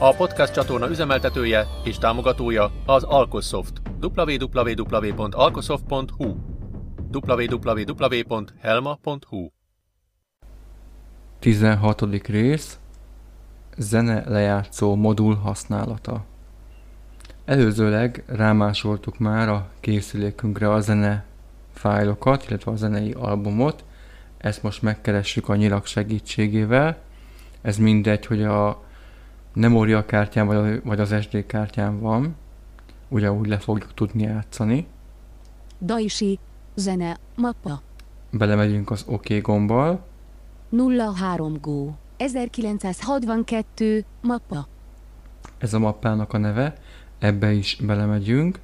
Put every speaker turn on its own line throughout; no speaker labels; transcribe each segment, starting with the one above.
A podcast csatorna üzemeltetője és támogatója az Alkosoft. www.alkosoft.hu www.helma.hu
16. rész Zene lejátszó modul használata Előzőleg rámásoltuk már a készülékünkre a zene fájlokat, illetve a zenei albumot. Ezt most megkeressük a nyilak segítségével. Ez mindegy, hogy a memória kártyán vagy, vagy az SD kártyán van, ugyanúgy le fogjuk tudni játszani.
Daisy, zene, mappa.
Belemegyünk az OK gombbal.
03 Go. 1962, mappa.
Ez a mappának a neve. Ebbe is belemegyünk.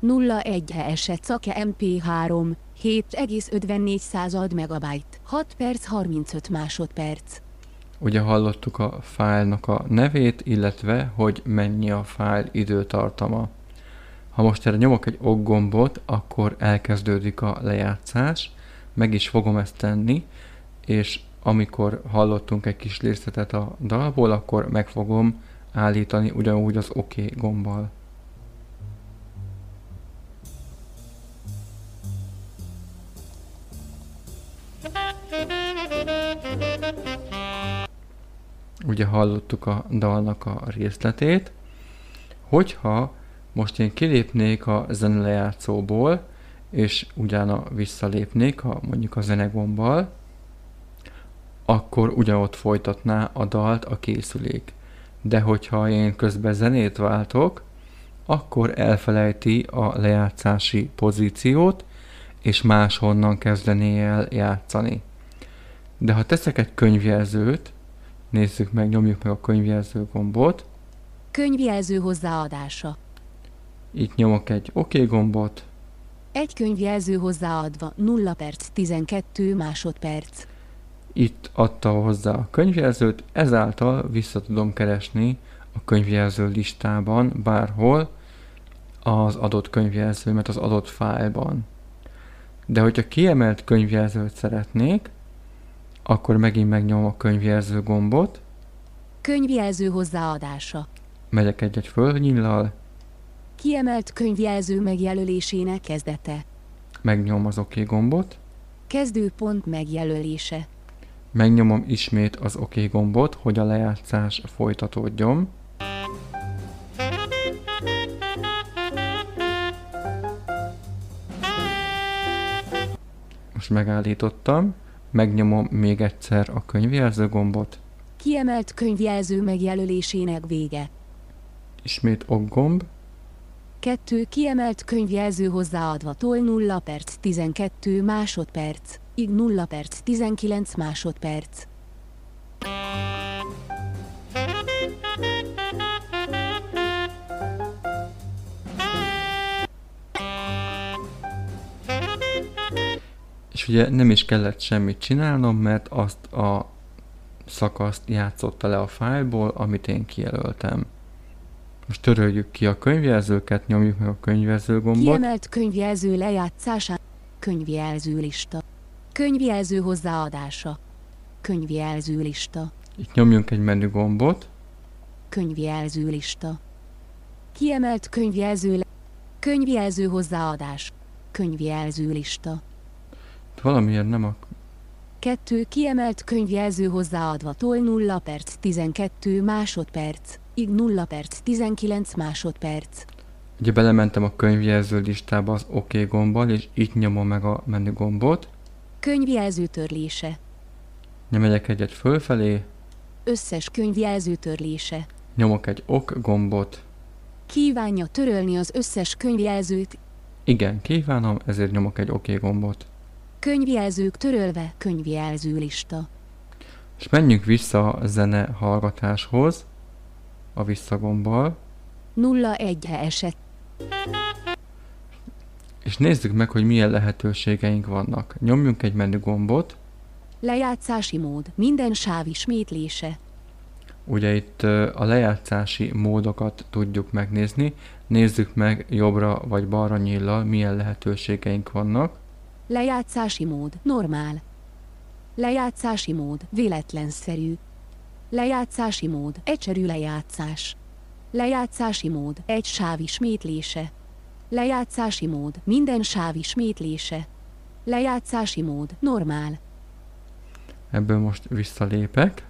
01 eset szake MP3, 7,54 század megabyte, 6 perc 35 másodperc.
Ugye hallottuk a fájlnak a nevét, illetve hogy mennyi a fájl időtartama. Ha most erre nyomok egy ok gombot, akkor elkezdődik a lejátszás, meg is fogom ezt tenni, és amikor hallottunk egy kis részletet a dalból, akkor meg fogom állítani ugyanúgy az OK gombbal. Ugye hallottuk a dalnak a részletét. Hogyha most én kilépnék a zenelejátszóból, és utána visszalépnék a, mondjuk a zenegombbal, akkor ugyanott folytatná a dalt a készülék. De hogyha én közben zenét váltok, akkor elfelejti a lejátszási pozíciót, és máshonnan kezdené el játszani. De ha teszek egy könyvjelzőt, nézzük meg, nyomjuk meg a könyvjelző gombot.
Könyvjelző hozzáadása.
Itt nyomok egy OK gombot.
Egy könyvjelző hozzáadva 0 perc 12 másodperc.
Itt adta hozzá a könyvjelzőt, ezáltal vissza tudom keresni a könyvjelző listában bárhol az adott könyvjelzőmet az adott fájlban. De hogyha kiemelt könyvjelzőt szeretnék, akkor megint megnyomom a könyvjelző gombot.
Könyvjelző hozzáadása.
Megyek egy-egy fölnyillal.
Kiemelt könyvjelző megjelölésének kezdete.
Megnyomom az OK gombot.
Kezdőpont megjelölése.
Megnyomom ismét az OK gombot, hogy a lejátszás folytatódjon. Most megállítottam megnyomom még egyszer a könyvjelző gombot.
Kiemelt könyvjelző megjelölésének vége.
Ismét ok gomb.
2. Kiemelt könyvjelző hozzáadva tol 0 perc 12 másodperc, ig 0 perc 19 másodperc.
És ugye nem is kellett semmit csinálnom, mert azt a szakaszt játszotta le a fájlból, amit én kijelöltem. Most töröljük ki a könyvjelzőket, nyomjuk meg a könyvjelző gombot.
Kiemelt könyvjelző lejátszása. Könyvjelző lista. Könyvjelző hozzáadása. Könyvjelző lista.
Itt nyomjunk egy menü gombot.
Könyvjelző lista. Kiemelt könyvjelző le... Könyvjelző hozzáadás. Könyvjelző lista.
Valamiért nem a...
2. Kiemelt könyvjelző hozzáadva tol 0 perc 12 másodperc, ig 0 perc 19 másodperc.
Ugye belementem a könyvjelző listába az OK gombbal, és itt nyomom meg a menü gombot.
Könyvjelző törlése.
Nyomegyek egyet fölfelé.
Összes könyvjelző törlése.
Nyomok egy OK gombot.
Kívánja törölni az összes könyvjelzőt.
Igen, kívánom, ezért nyomok egy OK gombot.
Könyvjelzők törölve, könyvjelző lista.
És menjünk vissza a zene hallgatáshoz, a visszagombbal.
01 eset.
És nézzük meg, hogy milyen lehetőségeink vannak. Nyomjunk egy menü gombot,
Lejátszási mód. Minden sáv ismétlése.
ugye itt a lejátszási módokat tudjuk megnézni. Nézzük meg jobbra vagy balra nyíllal, milyen lehetőségeink vannak.
Lejátszási mód. Normál. Lejátszási mód. Véletlenszerű. Lejátszási mód. Egyszerű lejátszás. Lejátszási mód. Egy sáv ismétlése. Lejátszási mód. Minden sáv ismétlése. Lejátszási mód. Normál.
Ebből most visszalépek,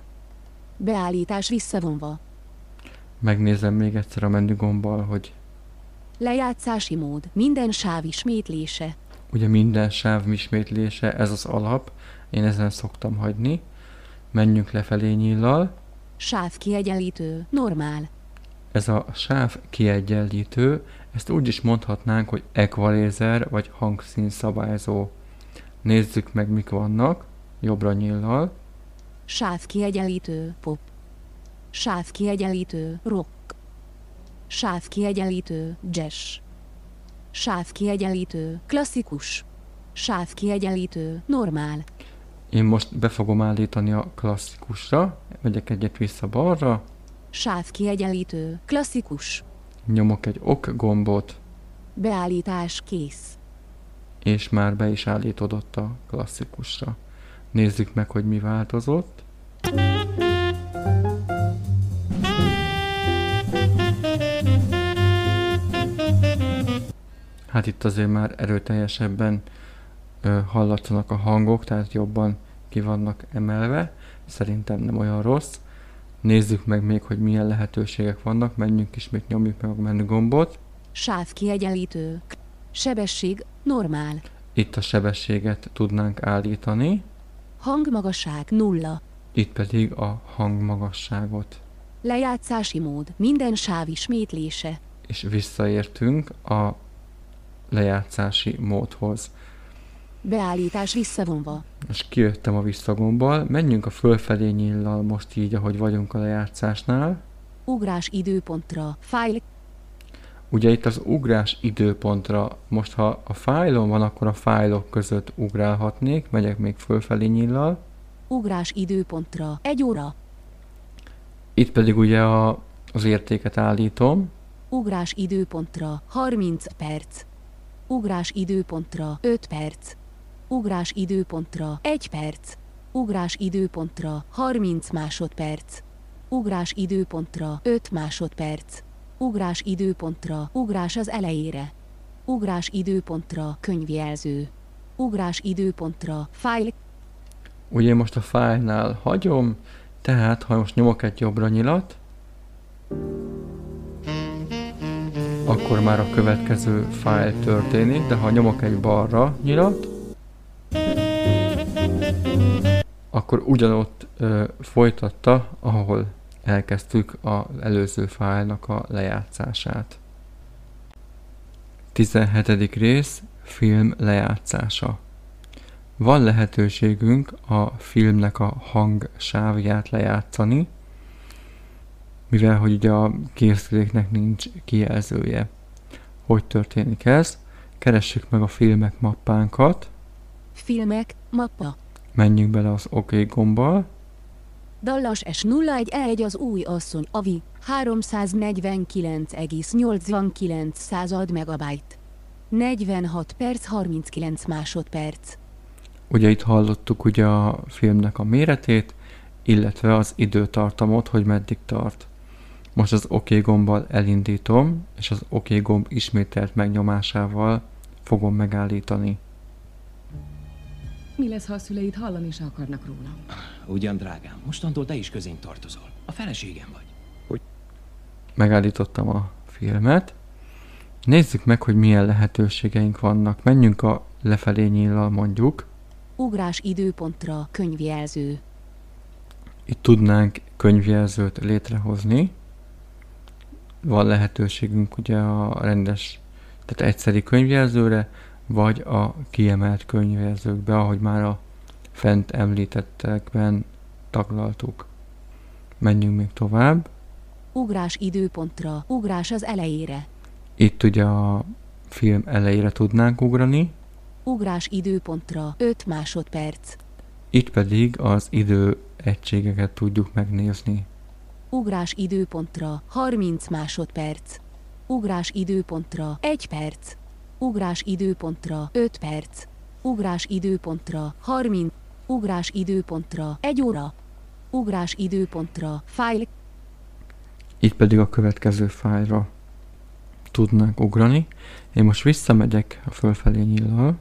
Beállítás visszavonva.
megnézem még egyszer a menü gombbal, hogy
Lejátszási mód. Minden sáv ismétlése.
Ugye minden sáv ismétlése, ez az alap, én ezen szoktam hagyni. Menjünk lefelé nyíllal,
Sáv kiegyenlítő. Normál.
ez a sáv kiegyenlítő, ezt úgy is mondhatnánk, hogy equalizer vagy hangszín szabályzó. Nézzük meg, mik vannak, jobbra nyíllal,
Sáv kiegyenlítő. Pop. Sáv kiegyenlítő. Rock. Sáv kiegyenlítő. Jazz. Sáv kiegyenlítő. Klasszikus. Sáv kiegyenlítő. Normál.
Én most be fogom állítani a klasszikusra, megyek egyet vissza balra,
Sáv kiegyenlítő. Klasszikus.
nyomok egy ok gombot,
Beállítás kész.
és már be is állítódott a klasszikusra. Nézzük meg, hogy mi változott. Hát itt azért már erőteljesebben ö, hallatszanak a hangok, tehát jobban ki vannak emelve. Szerintem nem olyan rossz. Nézzük meg még, hogy milyen lehetőségek vannak. Menjünk ismét, nyomjuk meg a menü gombot.
Sáv kiegyenlítő. Sebesség. Normál.
Itt a sebességet tudnánk állítani,
Hangmagasság. Nulla.
itt pedig a hangmagasságot.
Lejátszási mód. Minden sáv ismétlése.
És visszaértünk a lejátszási módhoz.
Beállítás visszavonva.
Most kijöttem a visszagombbal, menjünk a fölfelé nyíllal most így, ahogy vagyunk a lejátszásnál.
Ugrás időpontra. Fájl.
Ugye itt az ugrás időpontra, most ha a fájlon van, akkor a fájlok között ugrálhatnék, megyek még fölfelé nyíllal.
Ugrás időpontra. Egy óra.
Itt pedig ugye a, az értéket állítom,
Ugrás időpontra 30 perc. Ugrás időpontra 5 perc. Ugrás időpontra 1 perc. Ugrás időpontra 30 másodperc. Ugrás időpontra 5 másodperc. Ugrás időpontra ugrás az elejére. Ugrás időpontra könyvjelző. Ugrás időpontra fájl.
Ugye most a fájlnál hagyom, tehát ha most nyomok egy jobbra nyilat, akkor már a következő fájl történik, de ha nyomok egy balra nyilat, akkor ugyanott ö, folytatta, ahol elkezdtük az előző fájlnak a lejátszását. 17. rész film lejátszása. Van lehetőségünk a filmnek a hangsávját lejátszani, mivel hogy ugye a készüléknek nincs kijelzője. Hogy történik ez? Keressük meg a filmek mappánkat,
Filmek, mappa.
menjünk bele az OK gombbal,
Dallas S01E1 az új asszony, AVI, 349,89 század megabyte. 46 perc 39 másodperc.
Ugye itt hallottuk ugye a filmnek a méretét, illetve az időtartamot, hogy meddig tart. Most az OK gombbal elindítom, és az OK gomb ismételt megnyomásával fogom megállítani.
Mi lesz, ha a szüleid hallani is akarnak róla?
Ugyan, drágám, mostantól te is közénk tartozol. A feleségem vagy.
Megállítottam a filmet. Nézzük meg, hogy milyen lehetőségeink vannak. Menjünk a lefelé nyíllal mondjuk.
Ugrás időpontra könyvjelző.
Itt tudnánk könyvjelzőt létrehozni. Van lehetőségünk ugye a rendes, tehát egyszeri könyvjelzőre, vagy a kiemelt könyvjelzőkbe, ahogy már a fent említettekben taglaltuk. Menjünk még tovább.
Ugrás időpontra. Ugrás az elejére.
Itt ugye a film elejére tudnánk ugrani,
Ugrás időpontra. 5 másodperc.
itt pedig az idő egységeket tudjuk megnézni.
Ugrás időpontra 30 másodperc. Ugrás időpontra 1 perc. Ugrás időpontra 5 perc. Ugrás időpontra 30. Ugrás időpontra 1 óra. Ugrás időpontra fájl.
Itt pedig a következő fájlra tudnánk ugrani. Én most visszamegyek a fölfelé nyíllal.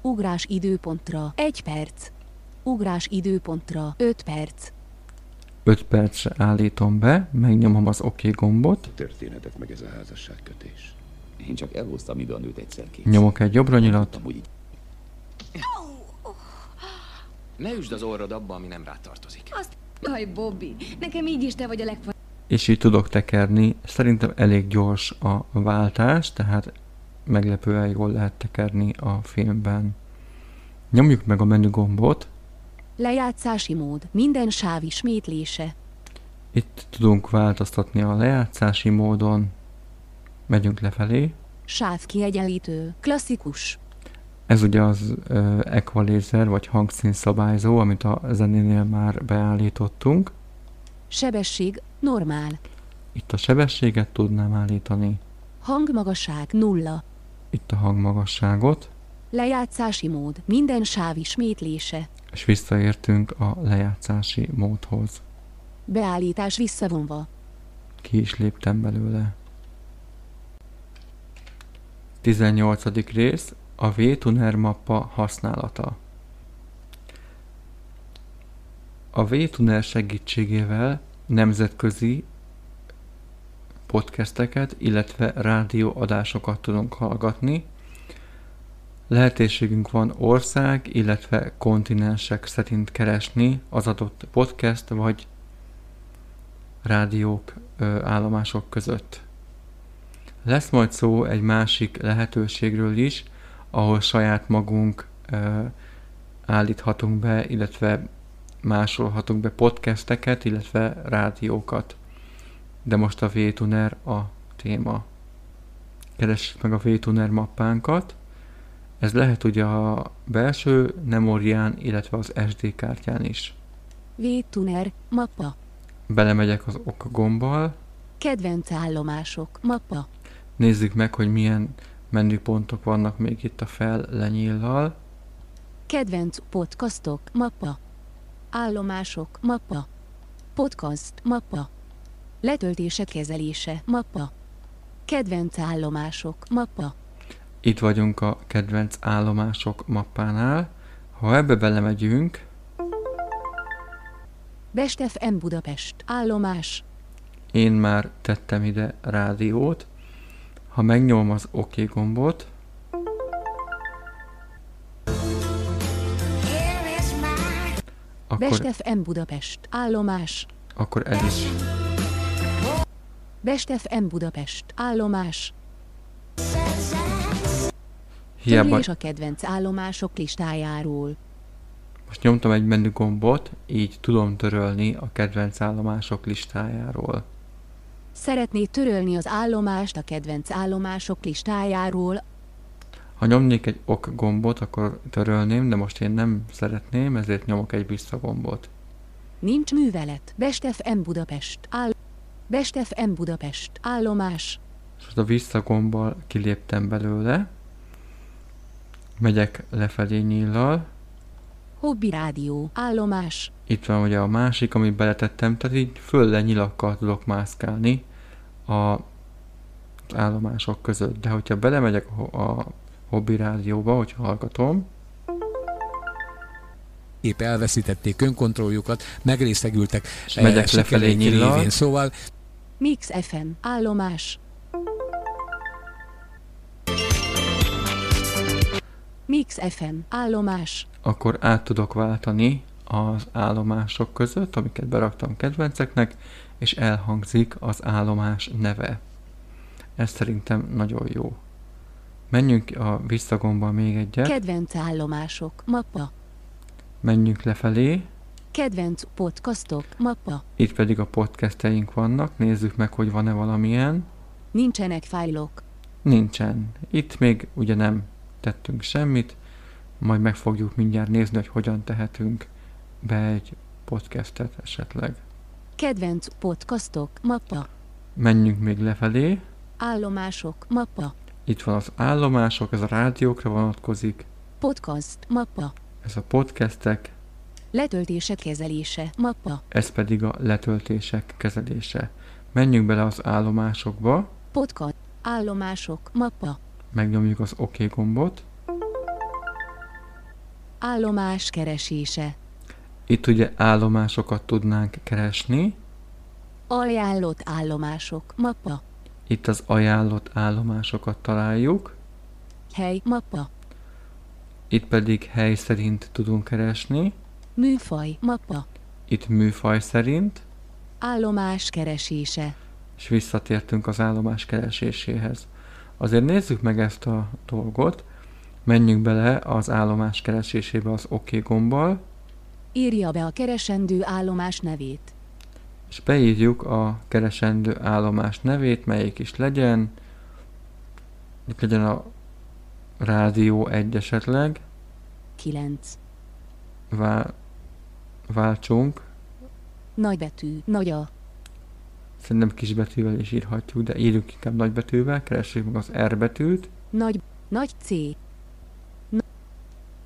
Ugrás időpontra 1 perc. Ugrás időpontra 5 perc.
5 percre állítom be, megnyomom az OK gombot,
történetet meg ez a házasságkötés.
Én csak elhoztam ide a nőt egyszer-két.
nyomok egy jobbra nyilat,
Ne üsd az orrod abba, ami nem rád tartozik.
Aj, Bobby, nekem így is te vagy a legfa...
és így tudok tekerni. Szerintem elég gyors a váltás, tehát meglepően jól lehet tekerni a filmben. Nyomjuk meg a menü gombot,
Lejátszási mód. Minden sáv ismétlése.
itt tudunk változtatni a lejátszási módon, megyünk lefelé.
Sáv kiegyenlítő. Klasszikus.
Ez ugye az uh, equalizer vagy hangszín szabályzó, amit a zenénél már beállítottunk.
Sebesség. Normál.
Itt a sebességet tudnám állítani,
Hangmagasság. Nulla.
itt a hangmagasságot,
Lejátszási mód. Minden sáv ismétlése.
és visszaértünk a lejátszási módhoz.
Beállítás visszavonva.
Ki is léptem belőle. 18. rész a V-Tuner mappa használata. A V-Tuner segítségével nemzetközi podcasteket, illetve rádióadásokat tudunk hallgatni. Lehetőségünk van ország, illetve kontinensek szerint keresni az adott podcast vagy rádiók, állomások között. Lesz majd szó egy másik lehetőségről is, ahol saját magunk állíthatunk be, illetve másolhatunk be podcasteket, illetve rádiókat. De most a VTuner a téma. Keressük meg a VTuner mappánkat. Ez lehet ugye a belső memórián, illetve az SD kártyán is.
V-Tuner. Mappa.
Belemegyek az OK gombbal,
Kedvenc állomások. Mappa.
Nézzük meg, hogy milyen menüpontok vannak még itt a fel lenyíllal.
Kedvenc podcastok. Mappa. Állomások. Mappa. Podcast. Mappa. Letöltések kezelése. Mappa. Kedvenc állomások. Mappa.
Itt vagyunk a kedvenc állomások mappánál. Ha ebbe belemegyünk,
Best FM Budapest. Állomás.
én már tettem ide rádiót. Ha megnyomom az OK gombot,
Best
akkor,
FM Budapest. Állomás.
akkor ez is
Best FM Budapest. Állomás.
Hiába
Törlés a kedvenc állomások listájáról.
most nyomtam egy menü gombot, így tudom törölni a kedvenc állomások listájáról.
Szeretné törölni az állomást a kedvenc állomások listájáról,
Ha nyomnék egy OK gombot, akkor törölném, de most én nem szeretném, ezért nyomok egy visszagombot.
nincs művelet. Best FM Budapest. Áll... Best FM Budapest. Állomás.
És a visszagombbal kiléptem belőle. Megyek lefelé nyíllal.
Hobby Rádió. Állomás.
Itt van ugye a másik, amit beletettem, tehát így föl le nyilakkal tudok mászkálni a az állomások között. De hogyha belemegyek a, ho- a hobby rádióba, hogyha hallgatom,
épp elveszítették önkontrolljukat, megrészegültek
És megyek lefelé
sikereik
nyillal.
Szóval
Mix FM. Állomás. FM. Állomás.
akkor át tudok váltani az állomások között, amiket beraktam kedvenceknek, és elhangzik az állomás neve. Ez szerintem nagyon jó. Menjünk a visszagombbal még egyet,
Kedvenc állomások. Mappa.
menjünk lefelé,
Kedvenc podcastok, mappa.
Itt pedig a podcasteink vannak, nézzük meg, hogy van-e valamilyen.
Nincsenek fájlok.
Nincsen. Itt még ugye nem tettünk semmit, majd meg fogjuk mindjárt nézni, hogy hogyan tehetünk be egy podcastet esetleg.
Kedvenc podcastok, mappa.
Menjünk még lefelé.
Állomások, mappa.
Itt van az állomások, ez a rádiókra vonatkozik,
Podcast, mappa.
ez a podcastek,
Letöltések kezelése, mappa.
ez pedig a letöltések kezelése. Menjünk bele az állomásokba,
Podcast, állomások, mappa.
megnyomjuk az OK gombot.
Állomás keresése.
Itt ugye állomásokat tudnánk keresni,
Ajánlott állomások, mappa.
itt az ajánlott állomásokat találjuk,
Hely, mappa.
itt pedig hely szerint tudunk keresni,
Műfaj, mappa.
itt műfaj szerint,
Állomás keresése.
és visszatértünk az állomás kereséséhez. Azért nézzük meg ezt a dolgot, menjünk bele az állomás keresésébe az OK gombbal,
Írja be a keresendő állomás nevét.
és beírjuk a keresendő állomás nevét, melyik is legyen. Itt legyen a rádió egy esetleg,
9.
Vál, váltsunk.
Nagybetű, nagy a.
Szerintem kisbetűvel is írhatjuk, de írjuk inkább nagybetűvel, keressük meg az R betűt,
Nagy, nagy C.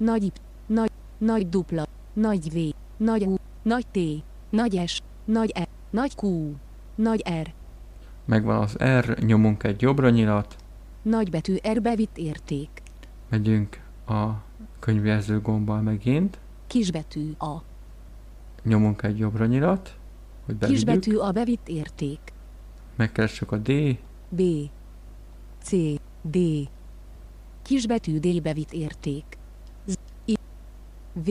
Na, nagy nagy, nagy dupla, nagy V, nagy U, nagy T, nagy S, nagy E, nagy Q, nagy R,
megvan az R, nyomunk egy jobbra nyilat,
nagybetű R bevitt érték,
megyünk a könyvjelző gombbal megint,
kisbetű A,
nyomunk egy jobbra nyilat, hogy bevigyük,
kisbetű A bevitt érték,
megkeressük a D,
B, C, D, kisbetű D bevitt érték, V,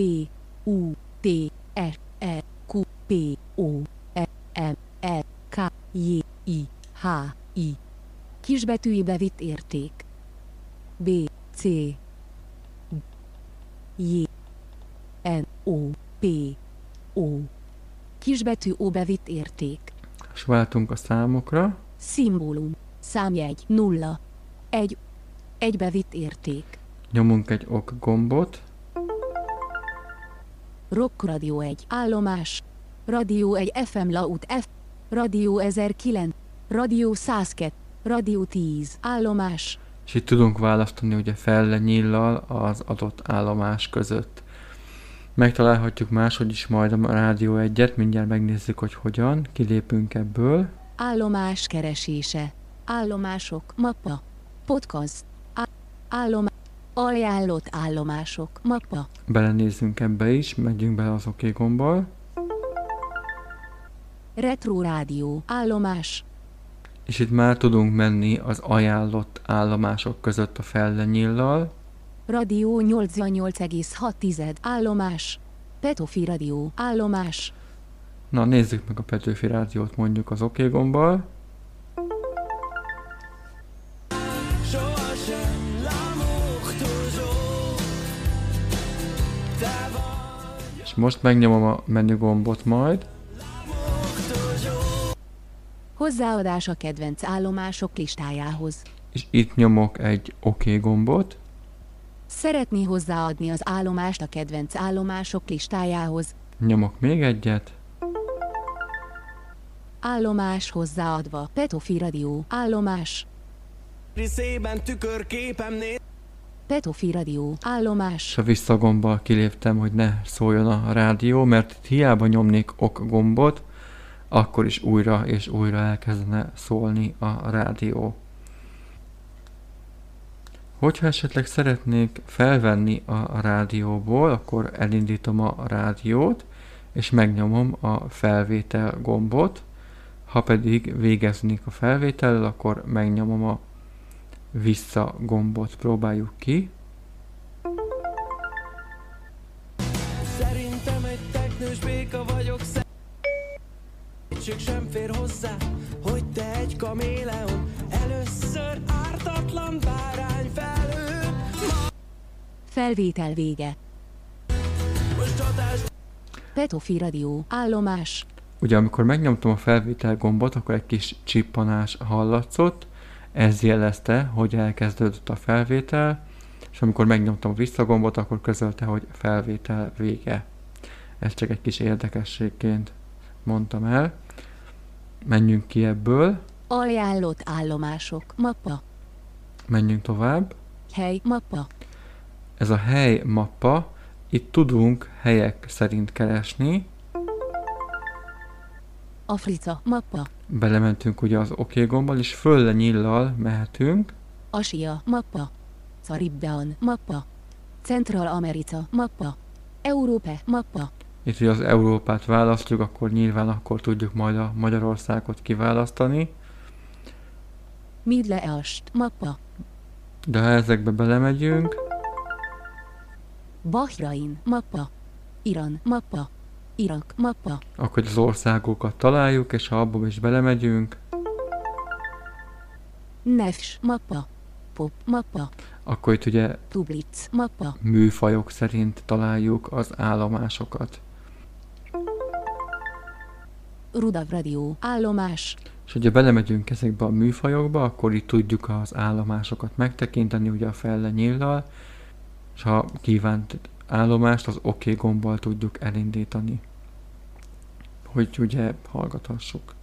U, T, S, E, Q, P, O, E, M, E, K, J, I, H, I. Kisbetűi bevitt érték. B, C, J, N, O, P, O. Kisbetű O bevitt érték.
és váltunk a számokra,
Szimbólum. Számjegy. Nulla. Egy. Egy bevitt érték.
nyomunk egy OK gombot,
Rock Radio 1. Állomás. Radio 1 FM Laut F. Radio 1009. Radio 102. Radio 10. Állomás.
és itt tudunk választani ugye fellenyillal az adott állomás között. Megtalálhatjuk máshogy is majd a rádió egyet, mindjárt megnézzük, hogy hogyan, kilépünk ebből,
Állomás keresése. Állomások. Mappa. Podcast. Állomás. Ajánlott állomások. Mappa.
belenézzünk ebbe is, megyünk bele az OK gombbal,
Retro Rádió. Állomás.
és itt már tudunk menni az ajánlott állomások között a fellenyillal,
Radio 88,6. Állomás. Petofi Radio. Állomás.
Na, nézzük meg a Petőfi Rádiót mondjuk az OK gombbal. És most megnyomom a menü gombot majd,
Hozzáadás a kedvenc állomások listájához.
és itt nyomok egy OK gombot,
Szeretné hozzáadni az állomást a kedvenc állomások listájához.
nyomok még egyet,
Állomás hozzáadva. Petofi Radio. Állomás.
Riszében tükörképemnél
Petofi Radio. Állomás.
a visszagombbal kiléptem, hogy ne szóljon a rádió, mert itt hiába nyomnék OK gombot, akkor is újra és újra elkezdene szólni a rádió. Hogyha esetleg szeretnék felvenni a rádióból, akkor elindítom a rádiót, és megnyomom a felvétel gombot. Ha pedig végeznék a felvétellel, akkor megnyomom a vissza gombot. Próbáljuk ki.
Szerintem egy teknős béka vagyok Segítség sem fér hozzá Hogy te egy kaméleon Először ártatlan bárány felül
Felvétel vége.
Most csatás
Petofi Radio. Állomás.
Ugye amikor megnyomtam a felvétel gombot, akkor egy kis csippanás hallatszott, ez jelezte, hogy elkezdődött a felvétel, és amikor megnyomtam a visszagombot, akkor közölte, hogy felvétel vége. Ez csak egy kis érdekességként mondtam el. Menjünk ki ebből,
Ajánlott állomások. Mappa.
menjünk tovább.
Hely. Mappa.
Ez a hely mappa, itt tudunk helyek szerint keresni.
Africa. Mappa.
Belementünk ugye az OK gombbal, és fölle nyillal mehetünk.
Asia. Mappa. Caribbean. Mappa. Central America. Mappa. Európa. Mappa.
Itt ugye az Európát választjuk, akkor nyilván akkor tudjuk majd a Magyarországot kiválasztani.
Middle East. Mappa.
De ha ezekbe belemegyünk,
Bahrain. Mappa. Irán. Mappa. Irak. Mappa.
akkor az országokat találjuk, és ha abba is belemegyünk,
Nefs. Mappa. Pop. Mappa.
akkor itt ugye
Public. Mappa.
műfajok szerint találjuk az állomásokat.
Rudav Radio. Állomás.
És hogyha belemegyünk ezekbe a műfajokba, akkor itt tudjuk az állomásokat megtekinteni, ugye a felle nyíllal, és ha kívánt állomást, az OK gombbal tudjuk elindítani, hogy ugye hallgathassuk.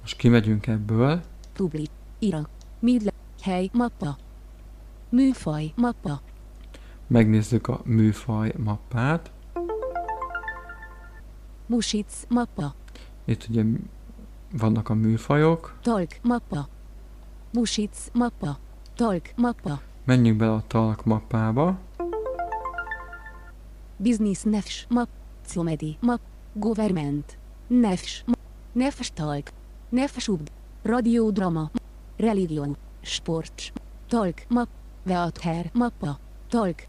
Most kimegyünk ebből,
Public. Irak. Middle. Hely. Mappa. Műfaj. Mappa.
megnézzük a műfaj mappát.
Music. Mappa.
Itt ugye vannak a műfajok.
Talk. Mappa. Music. Mappa. Talk. Mappa.
Menjünk bele a talk mappába.
Business Nefs. Map. Comedy. Map. Government. Nefs. Nefs Talk. Nefs Ubd. Radiodrama. Religion. Sport. Talk. Map. Veather. Mappa. Talk.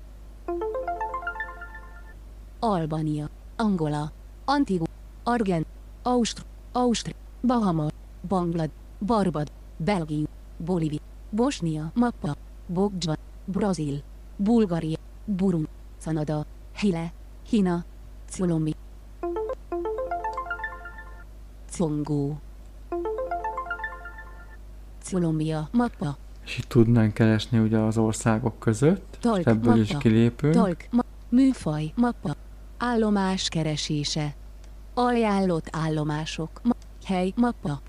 Albania. Angola. Antigua. Argent. Austr. Austr. Bahama. Banglad. Barbad. Belgium. Bolívia. Bosnia. Mappa. Bogdzsa. Brazil. Bulgária. Burum. Canada. Chile. Kína. Colombi. Congo. Colombia. Mappa.
És itt tudnánk keresni ugye az országok között.
Talk.
ebből is
mappa.
kilépünk.
Talk. Ma- műfaj. Mappa. Állomás keresése. Ajánlott állomások. Ma- hely. Mappa.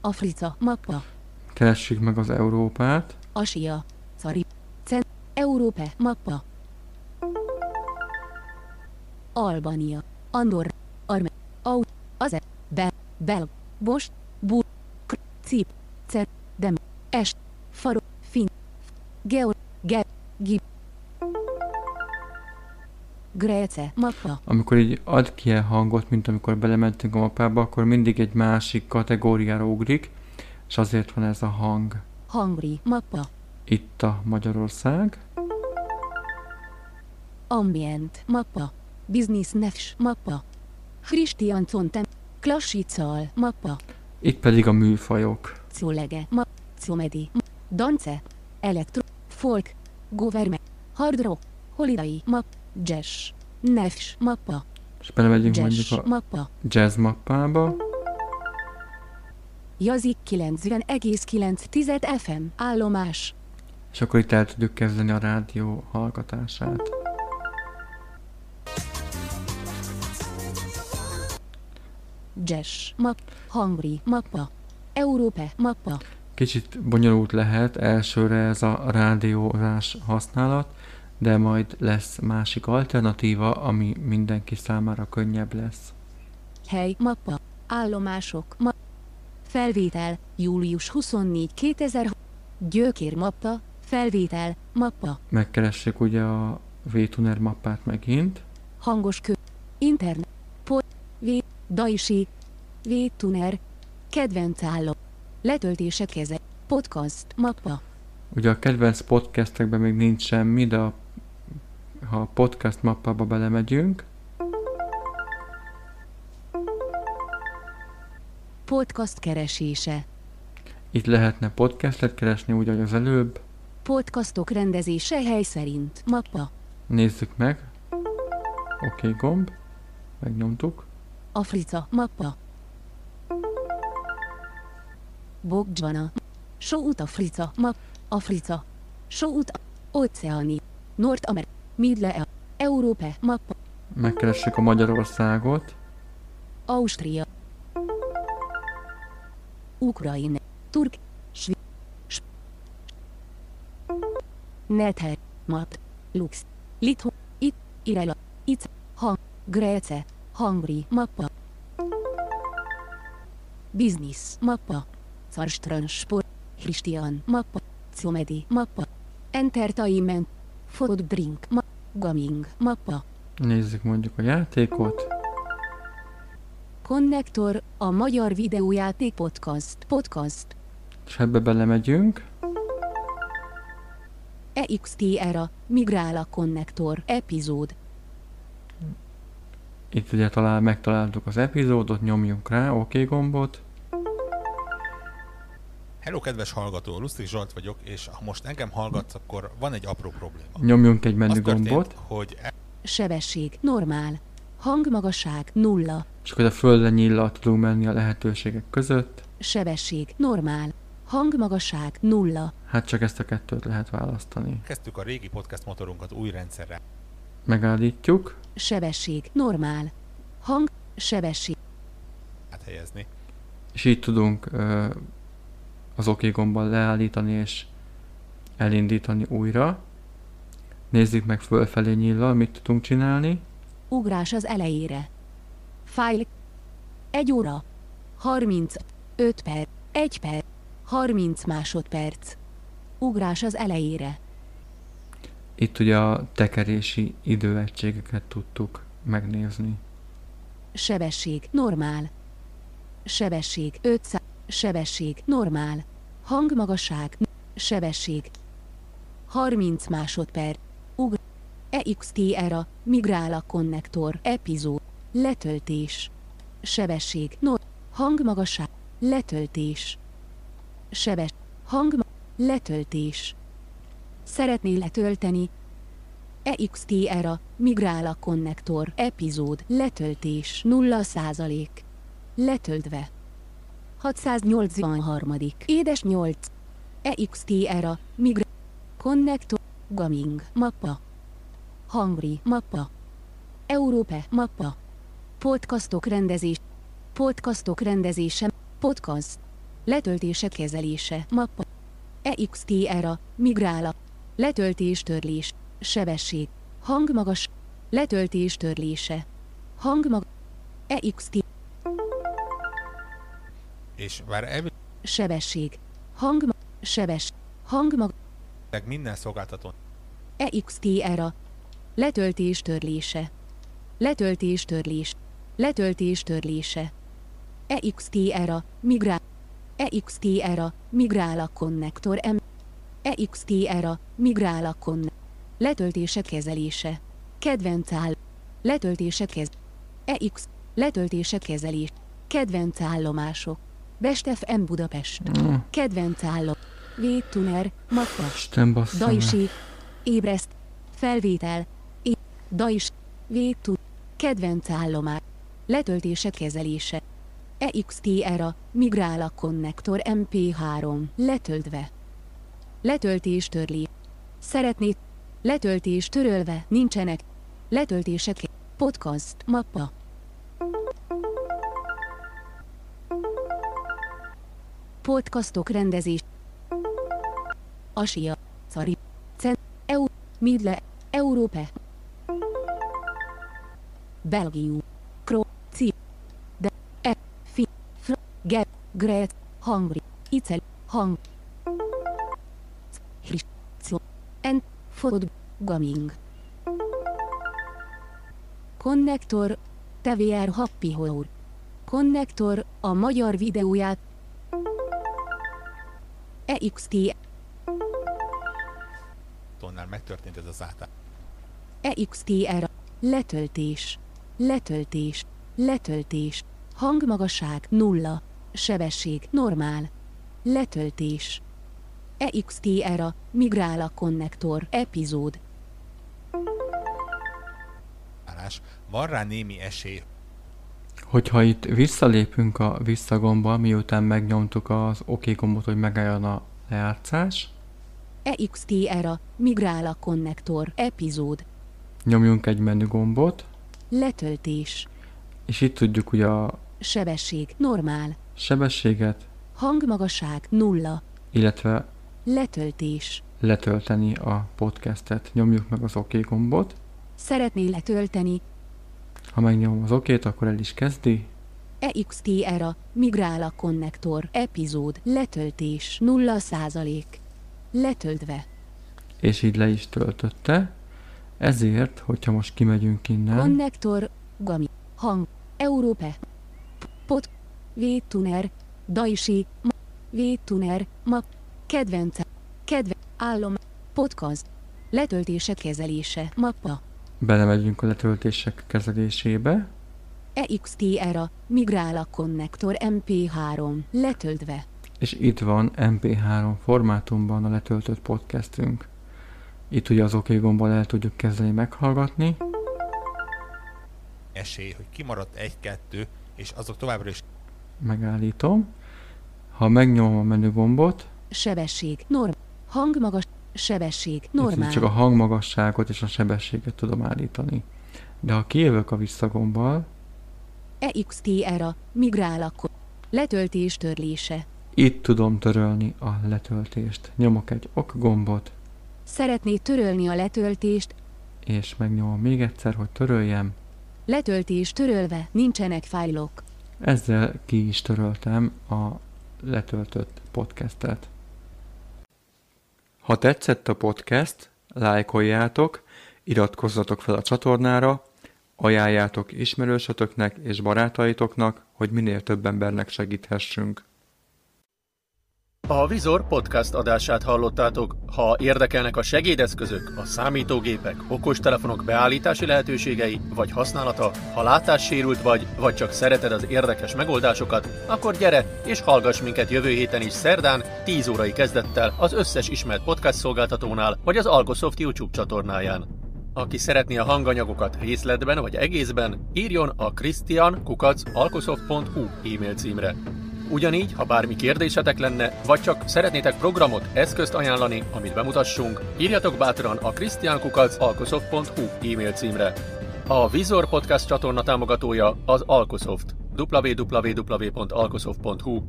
Afrika. Mappa.
Keressük meg az Európát.
Asia. Szari. Cent. Európa. Mappa. Albania. Andorra. Au. Aze. Bel. Bel. Bost. Bu. Kr. Cip. Cer. Dem. Est. Faro. Fin. Geor. Ge. Gi. Grece. Mappa.
Amikor így ad ki el hangot, mint amikor belementünk a mappába, akkor mindig egy másik kategóriára ugrik, és azért van ez a hang.
Hangri. Mappa.
Itt a Magyarország.
Ambient. Mappa. Business Nefs. Mappa. Christian Contem. Klassical. Mappa.
Itt pedig a műfajok.
Colege. Ma. Comedy. Dance. Elektro. Folk. Government. Hard rock. Holiday. Map. Jazz. Nefs. Mappa.
És belemegyünk
Jazz.
mondjuk a
Mappa.
jazz mappába.
Jazik 90,9 FM. Állomás.
És akkor itt el tudjuk kezdeni a rádió hallgatását.
Jazz. Map. Hungry. Mappa. Európa. Mappa.
Kicsit bonyolult lehet elsőre ez a rádiózás használat, de majd lesz másik alternatíva, ami mindenki számára könnyebb lesz.
Hely. Mappa. Állomások. Ma. Felvétel. Július 24 2000. Gyökér mappa. Felvétel. Mappa.
Megkeressük ugye a VTuner mappát megint.
Hangos kö. Internet. Pot. V. Daisy. V. Tuner. Kedvenc állom. Letöltése keze. Podcast. Mappa.
Ugye a kedvenc podcastekben még nincs semmi, de a, ha a podcast mappába belemegyünk,
Podcast keresése.
itt lehetne podcastet keresni, úgy, ahogy az előbb.
Podcastok rendezése hely szerint. Mappa.
Nézzük meg. oké okay gomb. Megnyomtuk.
Africa mappa. Bocsana. Sóut Africa map. Africa. Sóut Óceáni. Nord Amer. Midle Európa mappa.
Megkeressük a Magyarországot.
Ausztria. Ukrajna. Turk. Svi. Nether. Map. Lux. Litho. It. Irela. It. Ha. Grece. Hungary. Mappa. Business. Mappa. Zarstrandsport. Christian. Mappa. Comedy. Mappa. Entertainment. Food drink. Ma- gaming. Mappa.
Nézzük mondjuk a játékot.
Konnektor, a Magyar Videójáték Podcast. Podcast.
És ebbe belemegyünk.
EXT era, Migrál a Konnektor. Epizód.
Itt ugye talál, megtaláltuk az epizódot, nyomjunk rá, oké okay gombot.
Hello, kedves hallgató, Lusztik Zsolt vagyok, és ha most engem hallgatsz, akkor van egy apró probléma.
Nyomjunk egy menü
történt,
gombot,
hogy e-
Sebesség. Normál. Hangmagasság. Nulla.
és akkor a földre nyíllal tudunk menni a lehetőségek között.
Sebesség. Normál. Hangmagasság. Nulla.
Hát csak ezt a kettőt lehet választani.
kezdtük a régi podcast motorunkat új rendszerrel
Megállítjuk,
Sebesség. Normál. Hang. Sebesség.
áthelyezni.
és így tudunk ö, az OK gombbal leállítani és elindítani újra. Nézzük meg fölfelé nyíllal, mit tudunk csinálni.
Ugrás az elejére. Fájl. 1 óra. 35 perc. 1 perc. 30 másodperc. Ugrás az elejére.
Itt ugye a tekerési időegységeket tudtuk megnézni.
Sebesség. Normál. Sebesség. 500. Sebesség. Normál. Hangmagasság. Sebesség. 30 másodperc. Ugr. EXT era. Migrál a konnektor. Epizód. Letöltés. Sebesség. No. Hangmagasság. Letöltés. Sebes. Hang. Letöltés. Szeretné letölteni. EXT era. Migrál a konnektor. Epizód. Letöltés. 0 százalék. Letöltve. 683. Édes 8. EXT era. Migrál. Konnektor. Gaming. Mappa. Hungry. Mappa. Európa. Mappa. Podcastok rendezés. Podcastok rendezése. Podcast. Letöltések kezelése. Mappa. EXT era. Letöltés törlés. Sebesség. Hangmagas. Letöltés törlése. Hangmag. EXT.
És bár elvileg
Sebesség. Hangmag. Sebes. Hangmag.
minden szolgáltató
EXT era. Letöltés törlése. Letöltés törlés. Letöltés törlése. EXT era. Migrál. EXT era. Migrál a konnektor M. EXT era. Migrál a konnektor. Letöltések kezelése. Kedvenc áll. Letöltések kez. EX. Letöltések kezelés. Kedvenc állomások. Bestef M Budapest.
Mm,
Kedvenc állom.
Bassza meg.
Daisi. Ébreszt. Felvétel. É. Dais. Végtud. Kedvenc állomás. Letöltések kezelése. EXT era. Migrál a konnektor MP3. Letöltve. Letöltés törlé. Szeretnéd. Letöltés törölve. Nincsenek. Letöltések. Podcast. Mappa. Podcastok rendezés. Asia. Szari. Cent. EU. Midle. Európa. Belgium. Kro. Ci. De. E. Fi. Fr. Ge. Gret. Hungry. Icel. Hang. Fod. Gaming. Konnektor. TVR Happy Horror. Konnektor. A magyar videóját. EXT.
tonnál megtörtént ez az átállás.
EXT era. Letöltés. Letöltés. Letöltés. Hangmagasság nulla. Sebesség normál. Letöltés. EXT era. Migrál a konnektor. Epizód.
Van rá némi esély,
Hogyha itt visszalépünk a visszagomba, miután megnyomtuk az OK gombot, hogy megálljon a lejátszás,
EXTR-a, migrál a konnektor, epizód,
nyomjunk egy menü gombot,
letöltés,
és itt tudjuk ugye a
sebesség, normál,
sebességet,
hangmagasság, nulla,
illetve
letöltés.
letölteni a podcastet. Nyomjuk meg az OK gombot.
Szeretné letölteni,
Ha megnyomom az OK-t, akkor el is kezdi.
EXTR-a, migrál a konnektor, epizód, letöltés, 0%. Letöltve,
és így le is töltötte. Ezért, hogyha most kimegyünk innen,
konnektor, gami, hang, Európe, pot, vétuner, daisi, ma, vétuner, ma, kedvence, kedve, állom, podcast, letöltések kezelése, mappa,
belemegyünk a letöltések kezelésébe,
EXTR-a, migrál a konnektor MP3, letöltve,
és itt van MP3 formátumban a letöltött podcastünk. Itt ugye az OK gombbal el tudjuk kezdeni meghallgatni,
esély, hogy kimaradt egy-kettő, és azok továbbra is
megállítom. Ha megnyomom a menü gombot,
sebesség, norm, hangmagas, sebesség, normál,
csak a hangmagasságot és a sebességet tudom állítani. De ha kijövök a visszagombbal,
EXTR-a, migrál a kon- letöltés törlése.
itt tudom törölni a letöltést. Nyomok egy ok gombot,
Szeretné törölni a letöltést,
és megnyomom még egyszer, hogy töröljem.
letöltés törölve, nincsenek fájlok.
Ezzel ki is töröltem a letöltött podcastet. Ha tetszett a podcast, lájkoljátok, iratkozzatok fel a csatornára, ajánljátok ismerősötöknek és barátaitoknak, hogy minél több embernek segíthessünk.
A Vizor podcast adását hallottátok. Ha érdekelnek a segédeszközök, a számítógépek, okostelefonok beállítási lehetőségei vagy használata, ha látássérült vagy, vagy csak szereted az érdekes megoldásokat, akkor gyere és hallgass minket jövő héten is szerdán 10 órai kezdettel az összes ismert podcast szolgáltatónál vagy az Algosoft YouTube csatornáján. Aki szeretné a hanganyagokat részletben vagy egészben, írjon a christian.alkosoft.hu e-mail címre. Ugyanígy, ha bármi kérdésetek lenne, vagy csak szeretnétek programot, eszközt ajánlani, amit bemutassunk, írjatok bátran a christiankukac.alkosoft.hu e-mail címre. A Vizor Podcast csatorna támogatója az Alkosoft. www.alkosoft.hu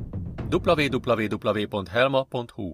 www.helma.hu